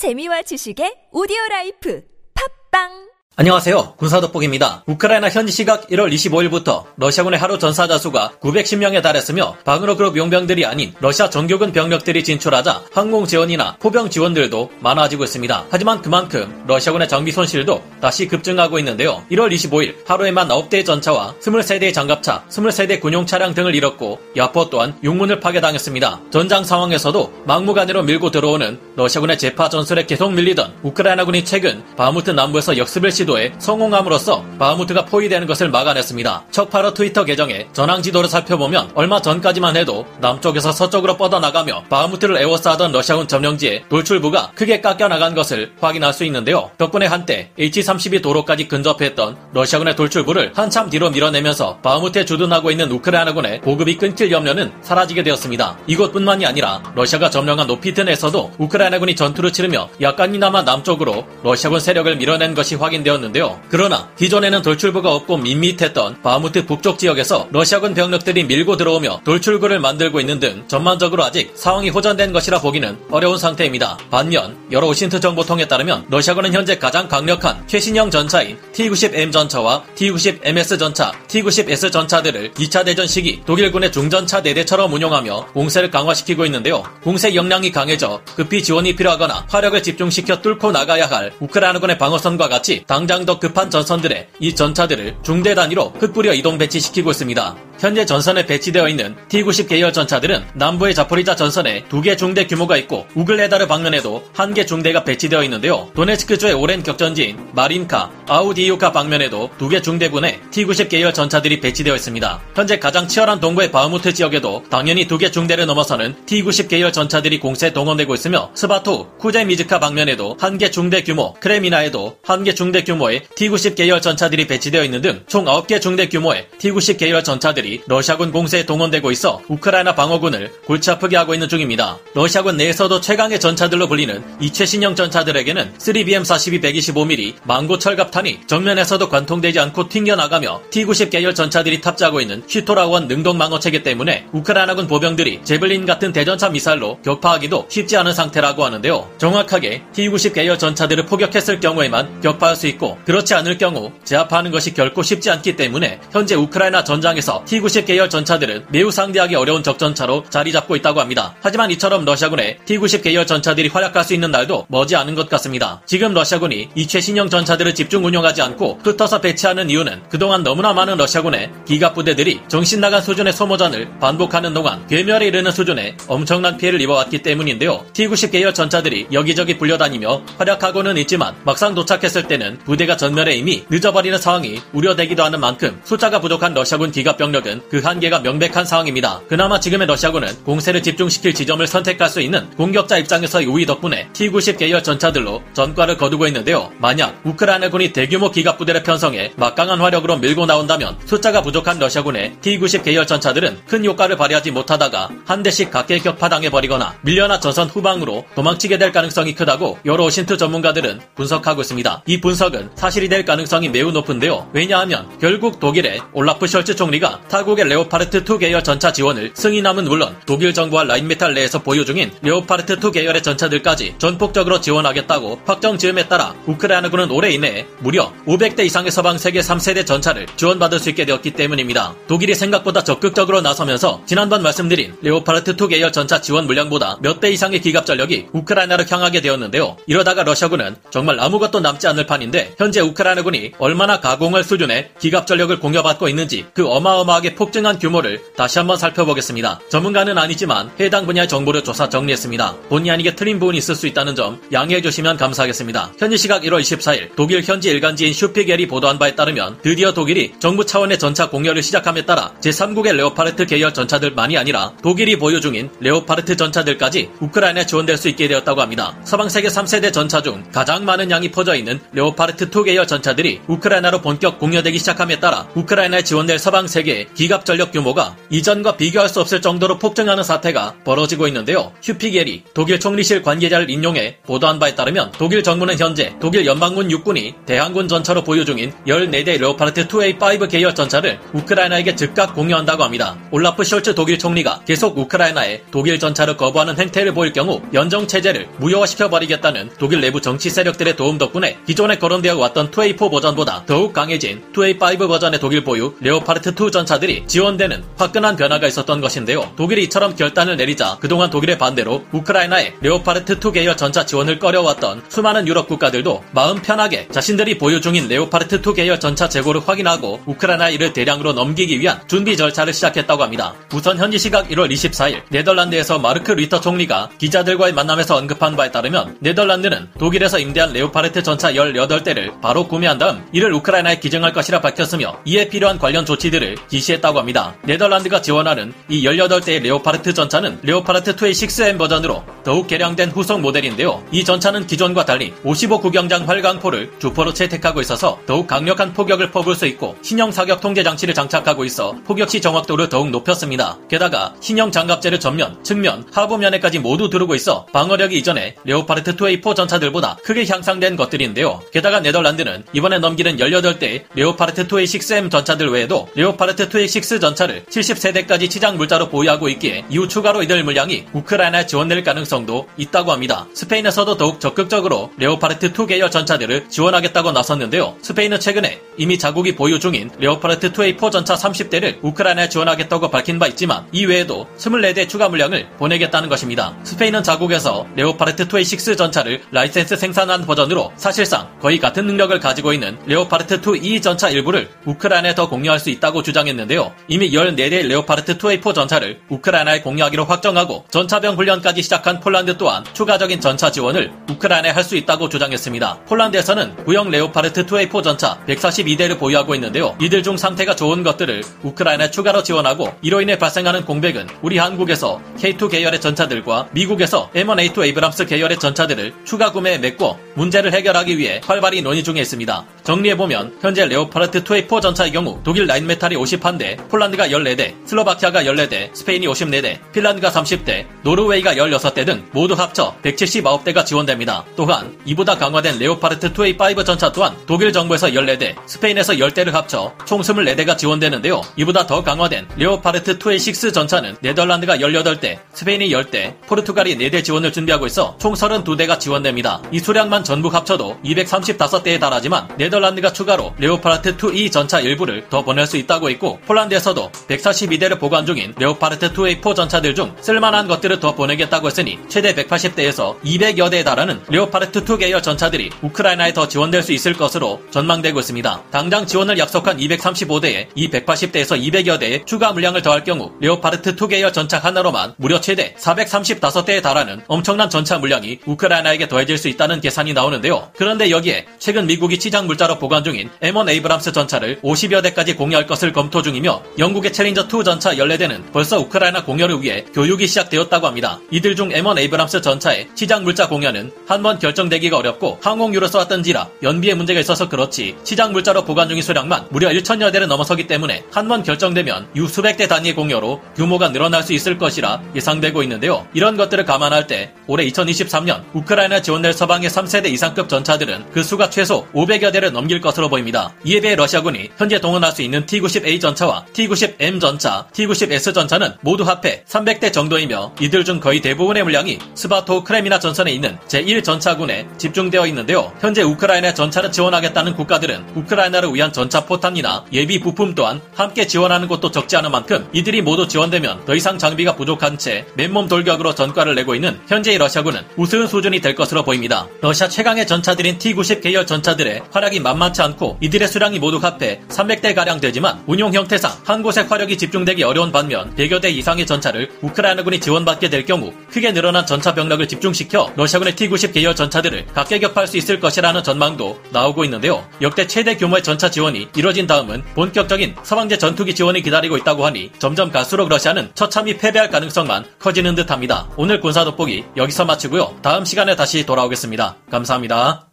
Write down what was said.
재미와 지식의 오디오 라이프. 팟빵 안녕하세요. 군사돋보기입니다. 우크라이나 현지 시각 1월 25일부터 러시아군의 하루 전사자 수가 910명에 달했으며 바그너 그룹 용병들이 아닌 러시아 정규군 병력들이 진출하자 항공 지원이나 포병 지원들도 많아지고 있습니다. 하지만 그만큼 러시아군의 장비 손실도 다시 급증하고 있는데요. 1월 25일 하루에만 9대의 전차와 23대의 장갑차, 23대 군용 차량 등을 잃었고 야포 또한 용문을 파괴당했습니다. 전장 상황에서도 막무가내로 밀고 들어오는 러시아군의 제파 전술에 계속 밀리던 우크라이나군이 최근 바흐무트 남부에서 역습을 시도 시도에 성공함으로써 바흐무트가 포위되는 것을 막아냈습니다. 척 파러 트위터 계정에 전황 지도를 살펴보면 얼마 전까지만 해도 남쪽에서 서쪽으로 뻗어나가며 바흐무트를 에워싸던 러시아군 점령지에 돌출부가 크게 깎여나간 것을 확인할 수 있는데요. 덕분에 한때 H-32 도로까지 근접했던 러시아군의 돌출부를 한참 뒤로 밀어내면서 바흐무트에 주둔하고 있는 우크라이나군의 보급이 끊길 염려는 사라지게 되었습니다. 이곳뿐만이 아니라 러시아가 점령한 노피튼에서도 우크라이나군이 전투를 치르며 약간이나마 남쪽으로 러시아군 세력을 밀어낸 것이 확인되었 있었는데요. 그러나 기존에는 돌출부가 없고 밋밋했던 바흐무트 북쪽 지역에서 러시아군 병력들이 밀고 들어오며 돌출부를 만들고 있는 등 전반적으로 아직 상황이 호전된 것이라 보기는 어려운 상태입니다. 반면 여러 OSINT 정보통에 따르면 러시아군은 현재 가장 강력한 최신형 전차인 T-90M 전차와 T-90MS 전차, T-90S 전차들을 2차 대전 시기 독일군의 중전차 대대처럼 운용하며 공세를 강화시키고 있는데요. 공세 역량이 강해져 급히 지원이 필요하거나 화력을 집중시켜 뚫고 나가야 할 우크라이나군의 방어선과 같이 당 당장 더 급한 전선들에 이 전차들을 중대 단위로 흩뿌려 이동 배치시키고 있습니다. 현재 전선에 배치되어 있는 T-90 계열 전차들은 남부의 자포리자 전선에 두 개 중대 규모가 있고 우글레다르 방면에도 한 개 중대가 배치되어 있는데요. 도네츠크주의 오랜 격전지인 마린카, 아우디이우카 방면에도 두 개 중대군의 T-90 계열 전차들이 배치되어 있습니다. 현재 가장 치열한 동부의 바흐무트 지역에도 당연히 두 개 중대를 넘어서는 T-90 계열 전차들이 공세에 동원되고 있으며 스바토, 쿠제미즈카 방면에도 한 개 중대 규모, 크레미나에도 한 개 중대 규모 의 T-90 계열 전차들이 배치되어 있는 등 총 9개 중대 규모의 T-90 계열 전차들이 러시아군 공세에 동원되고 있어 우크라이나 방어군을 골치 아프게 하고 있는 중입니다. 러시아군 내에서도 최강의 전차들로 불리는 이 최신형 전차들에게는 3BM42 125mm 망고 철갑탄이 정면에서도 관통되지 않고 튕겨나가며 T-90 계열 전차들이 탑재하고 있는 슈토라원 능동 망어 체계 때문에 우크라이나군 보병들이 제블린 같은 대전차 미사일로 격파하기도 쉽지 않은 상태라고 하는데요. 정확하게 T-90 계열 전차들을 포격했을 경우에만 격파할 수 있고 그렇지 않을 경우 제압하는 것이 결코 쉽지 않기 때문에 현재 우크라이나 전장에서 T T-90 계열 전차들은 매우 상대하기 어려운 적전차로 자리 잡고 있다고 합니다. 하지만 이처럼 러시아군의 T-90 계열 전차들이 활약할 수 있는 날도 머지 않은 것 같습니다. 지금 러시아군이 이 최신형 전차들을 집중 운용하지 않고 흩어서 배치하는 이유는 그동안 너무나 많은 러시아군의 기갑 부대들이 정신 나간 수준의 소모전을 반복하는 동안 괴멸에 이르는 수준의 엄청난 피해를 입어왔기 때문인데요. T-90 계열 전차들이 여기저기 불려다니며 활약하고는 있지만 막상 도착했을 때는 부대가 전멸에 이미 늦어버리는 상황이 우려되기도 하는 만큼 숫자가 부족한 러시아군 기갑 병력은 그 한계가 명백한 상황입니다. 그나마 지금의 러시아군은 공세를 집중시킬 지점을 선택할 수 있는 공격자 입장에서의 우위 덕분에 T-90 계열 전차들로 전과를 거두고 있는데요. 만약 우크라이나군이 대규모 기갑 부대를 편성해 막강한 화력으로 밀고 나온다면 숫자가 부족한 러시아군의 T-90 계열 전차들은 큰 효과를 발휘하지 못하다가 한 대씩 각계 격파당해 버리거나 밀려나 전선 후방으로 도망치게 될 가능성이 크다고 여러 OSINT 전문가들은 분석하고 있습니다. 이 분석은 사실이 될 가능성이 매우 높은데요. 왜냐하면 결국 독일의 올라프 숄츠 총리가 타국의 레오파르트 2 계열 전차 지원을 승인함은 물론 독일 정부와 라인메탈 내에서 보유 중인 레오파르트 2 계열의 전차들까지 전폭적으로 지원하겠다고 확정 지음에 따라 우크라이나군은 올해 이내에 무려 500대 이상의 서방 세계 3세대 전차를 지원받을 수 있게 되었기 때문입니다. 독일이 생각보다 적극적으로 나서면서 지난번 말씀드린 레오파르트 2 계열 전차 지원 물량보다 몇 배 이상의 기갑 전력이 우크라이나로 향하게 되었는데요. 이러다가 러시아군은 정말 아무것도 남지 않을 판인데 현재 우크라이나군이 얼마나 가공할 수준의 기갑 전력을 공여받고 있는지 그 어마어마하게 폭증한 규모를 다시 한번 살펴보겠습니다. 전문가는 아니지만 해당 분야의 정보를 조사 정리했습니다. 본의 아니게 틀린 부분이 있을 수 있다는 점 양해해 주시면 감사하겠습니다. 현지 시각 1월 24일 독일 현지 일간지인 슈피겔이 보도한 바에 따르면 드디어 독일이 정부 차원의 전차 공여를 시작함에 따라 제3국의 레오파르트 계열 전차들만이 아니라 독일이 보유 중인 레오파르트 전차들까지 우크라이나에 지원될 수 있게 되었다고 합니다. 서방 세계 3세대 전차 중 가장 많은 양이 퍼져 있는 레오파르트 레오파르트2 계열 전차들이 우크라이나로 본격 공여되기 시작함에 따라 우크라이나에 지원될 서방 세계의 기갑 전력 규모가 이전과 비교할 수 없을 정도로 폭증하는 사태가 벌어지고 있는데요. 슈피겔이 독일 총리실 관계자를 인용해 보도한 바에 따르면 독일 정부는 현재 독일 연방군 육군이 대항군 전차로 보유 중인 14대 레오파르트 2A5 계열 전차를 우크라이나에게 즉각 공여한다고 합니다. 올라프 숄츠 독일 총리가 계속 우크라이나에 독일 전차를 거부하는 행태를 보일 경우 연정 체제를 무효화시켜 버리겠다는 독일 내부 정치 세력들의 도움 덕분에 기존에 거론 되어 왔던 2A4 버전보다 더욱 강해진 2A5 버전의 독일 보유 레오파르트 2 전차들이 지원되는 화끈한 변화가 있었던 것인데요. 독일이 이처럼 결단을 내리자 그동안 독일의 반대로 우크라이나에 레오파르트 2 계열 전차 지원을 꺼려왔던 수많은 유럽 국가들도 마음 편하게 자신들이 보유 중인 레오파르트 2 계열 전차 재고를 확인하고 우크라이나에 이를 대량으로 넘기기 위한 준비 절차를 시작했다고 합니다. 우선 현지 시각 1월 24일 네덜란드에서 마르크 뤼터 총리가 기자들과의 만남에서 언급한 바에 따르면 네덜란드는 독일에서 임대한 레오파르트 전차 18대 를 바로 구매한 다음 이를 우크라이나에 기증할 것이라 밝혔으며 이에 필요한 관련 조치들을 지시했다고 합니다. 네덜란드가 지원하는 이 18대의 레오파르트 전차는 레오파르트 2의 6M 버전으로 더욱 개량된 후속 모델인데요. 이 전차는 기존과 달리 55 구경장 활강포를 주포로 채택하고 있어서 더욱 강력한 포격을 퍼부을 수 있고 신형 사격 통제 장치를 장착하고 있어 포격 시 정확도를 더욱 높였습니다. 게다가 신형 장갑재를 전면, 측면, 하부면에까지 모두 두르고 있어 방어력이 이전의 레오파르트 2A4 전차들보다 크게 향상된 것들인데요. 게다가 네덜란드는 이번에 넘기는 18대 레오파르트 2A 6M 전차들 외에도 레오파르트 2A 6 전차를 70세대까지 치장 물자로 보유하고 있기에 이후 추가로 이들 물량이 우크라이나에 지원될 가능성도 있다고 합니다. 스페인에서도 더욱 적극적으로 레오파르트 2 계열 전차들을 지원하겠다고 나섰는데요. 스페인은 최근에 이미 자국이 보유 중인 레오파르트 2A4 전차 30대를 우크라이나에 지원하겠다고 밝힌 바 있지만 이 외에도 24대 추가 물량을 보내겠다는 것입니다. 스페인은 자국에서 레오파르트 2A6 전차를 라이센스 생산한 버전으로 사실상 거의 같은 능력을 가지고 있는 레오파르트 2E 전차 일부를 우크라이나에 더 공여할 수 있다고 주장했는데요. 이미 14대 레오파르트 2A4 전차를 우크라이나에 공여하기로 확정하고 전차병 훈련까지 시작한 폴란드 또한 추가적인 전차 지원을 우크라이나에 할 수 있다고 주장했습니다. 폴란드에서는 구형 레오파르트 2A4 전차 142대를 보유하고 있는데요. 이들 중 상태가 좋은 것들을 우크라이나에 추가로 지원하고 이로 인해 발생하는 공백은 우리 한국에서 K2 계열의 전차들과 미국에서 M1A2 에이브람스 계열의 전차들을 추가 구매해 메꿔 문제를 해결하기 위해 활발히 논의 중에 있습니다. 정리해보면 현재 레오파르트 2A4 전차의 경우 독일 라인메탈이 50한대, 폴란드가 14대, 슬로바키아가 14대, 스페인이 54대, 핀란드가 30대, 노르웨이가 16대 등 모두 합쳐 179대가 지원됩니다. 또한 이보다 강화된 레오파르트 2A5 전차 또한 독일 정부에서 14대, 스페인에서 10대를 합쳐 총 24대가 지원되는데요. 이보다 더 강화된 레오파르트 2A6 전차는 네덜란드가 18대, 스페인이 10대, 포르투갈이 4대 지원을 준비하고 있어 총 32대가 지원됩니다. 이 수량만 전부 합쳐도 235 대에 달하지만 네덜란드가 추가로 레오파르트 2E 전차 일부를 더 보낼 수 있다고 있고 폴란드에서도 142대를 보관 중인 레오파르트 2A4 전차들 중 쓸만한 것들을 더 보내겠다고 했으니 최대 180대에서 200여 대에 달하는 레오파르트 2 계열 전차들이 우크라이나에 더 지원될 수 있을 것으로 전망되고 있습니다. 당장 지원을 약속한 235대에 이 180대에서 200여 대의 추가 물량을 더할 경우 레오파르트 2 계열 전차 하나로만 무려 최대 435대에 달하는 엄청난 전차 물량이 우크라이나에게 더해질 수 있다는 계산이 나오는데요. 그런데 여기에 최근 미국이 치장 물자로 보관 중인 M1 에이브람스 전차를 50여 대까지 공여할 것을 검토 중이며 영국의 챌린저 2 전차 14대는 벌써 우크라이나 공여를 위해 교육이 시작되었다고 합니다. 이들 중 M1 에이브람스 전차의 치장 물자 공여는 한 번 결정되기가 어렵고 항공유로 써왔던지라 연비에 문제가 있어서 그렇지 치장 물자로 보관 중인 수량만 무려 1천여 대를 넘어서기 때문에 한 번 결정되면 유 수백 대 단위의 공여로 규모가 늘어날 수 있을 것이라 예상되고 있는데요. 이런 것들을 감안할 때 올해 2023년 우크라이나 지원될 서방의 3세대 이상급 전차들은 그 수가 최소 500여 대를 넘길 것으로 보입니다. 이에 비해 러시아군이 현재 동원할 수 있는 T-90A 전차와 T-90M 전차, T-90S 전차는 모두 합해 300대 정도이며 이들 중 거의 대부분의 물량이 스바토 크레미나 전선에 있는 제1전차군에 집중되어 있는데요. 현재 우크라이나 전차를 지원하겠다는 국가들은 우크라이나를 위한 전차 포탄이나 예비 부품 또한 함께 지원하는 것도 적지 않은 만큼 이들이 모두 지원되면 더 이상 장비가 부족한 채 맨몸 돌격으로 전과를 내고 있는 현재의 러시아군은 우스운 수준이 될 것으로 보입니다. 러시아 최강의 전차들인 T-90 계열 전차들의 활약이 만만치 않고 이들의 수량이 모두 합해 300대 가량 되지만 운용 형태상 한 곳에 화력이 집중되기 어려운 반면 100여 대 이상의 전차를 우크라이나군이 지원받게 될 경우 크게 늘어난 전차 병력을 집중시켜 러시아군의 T-90 계열 전차들을 각계격파할 수 있을 것이라는 전망도 나오고 있는데요. 역대 최대 규모의 전차 지원이 이뤄진 다음은 본격적인 서방제 전투기 지원이 기다리고 있다고 하니 점점 갈수록 러시아는 처참히 패배할 가능성만 커지는 듯합니다. 오늘 군사 돋보기 여기서 마치고요. 다음 시간에 다시 돌아오겠습니다. 감사합니다.